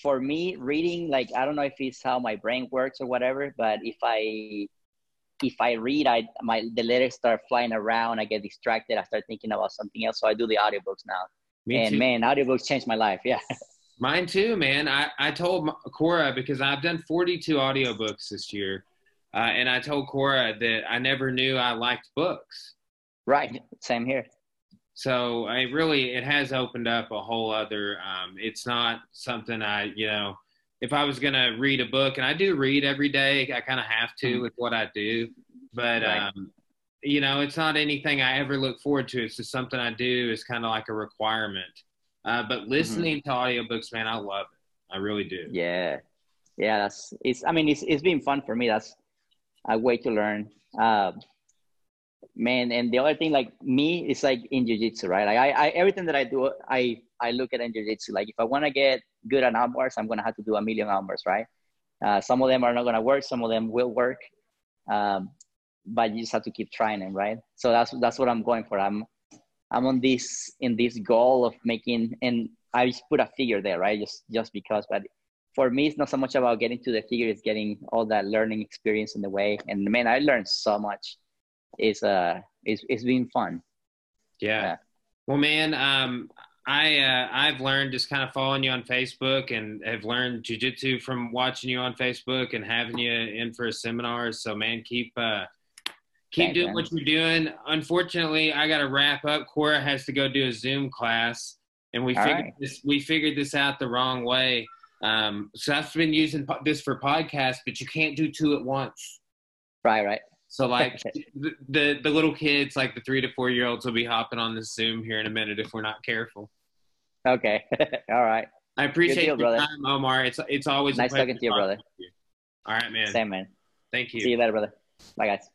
for me, reading, like I don't know if it's how my brain works or whatever, but if I, if I read, I my the letters start flying around. I get distracted. I start thinking about something else. So I do the audiobooks now. Me and too. man, audiobooks changed my life. Yeah. Mine too, man. I, I told Cora because I've done 42 audiobooks this year. Uh, and I told Cora that I never knew I liked books. right. Same here. So I really, it has opened up a whole other, um, it's not something I, you know, if I was going to read a book and I do read every day, I kind of have to Mhm. with what I do, but, Right. um, you know, it's not anything I ever look forward to. It's just something I do It's kind of like a requirement. Uh, but listening to audiobooks, man, I love it. I really do. Yeah. Yeah. That's it's. I mean, it's it's been fun for me. That's a way to learn. Um, man, and the other thing, like me, it's like in jiu-jitsu, right? Like I, I everything that I do, I I look at in jiu-jitsu. Like if I want to get good at arm bars, I'm gonna have to do a million arm bars, right? Uh, some of them are not gonna work. Some of them will work. Um, but you just have to keep trying them, right? So that's that's what I'm going for. I'm I'm on this in this goal of making, and I just put a figure there, right? Just just because, but for me, it's not so much about getting to the figure; it's getting all that learning experience in the way. And man, I learned so much. It's uh, it's it's been fun. Yeah. Yeah. Well, man, um, I uh, I've learned just kind of following you on Facebook and have learned jujitsu from watching you on Facebook and having you in for a seminar. So, man, keep uh, keep doing what you're doing. Unfortunately, I got to wrap up. Cora has to go do a Zoom class, and we All figured right. this we figured this out the wrong way. Um, so I've been using po- this for podcasts, but you can't do two at once. Right, right. So like the, the the little kids, like the three to four year olds, will be hopping on this Zoom here in a minute if we're not careful. Okay. all right. I appreciate deal, your brother. time, Omar. It's it's always a Nice pleasure talking to you, brother. you. All right, man. Same man. Thank you. See you later, brother. Bye, guys.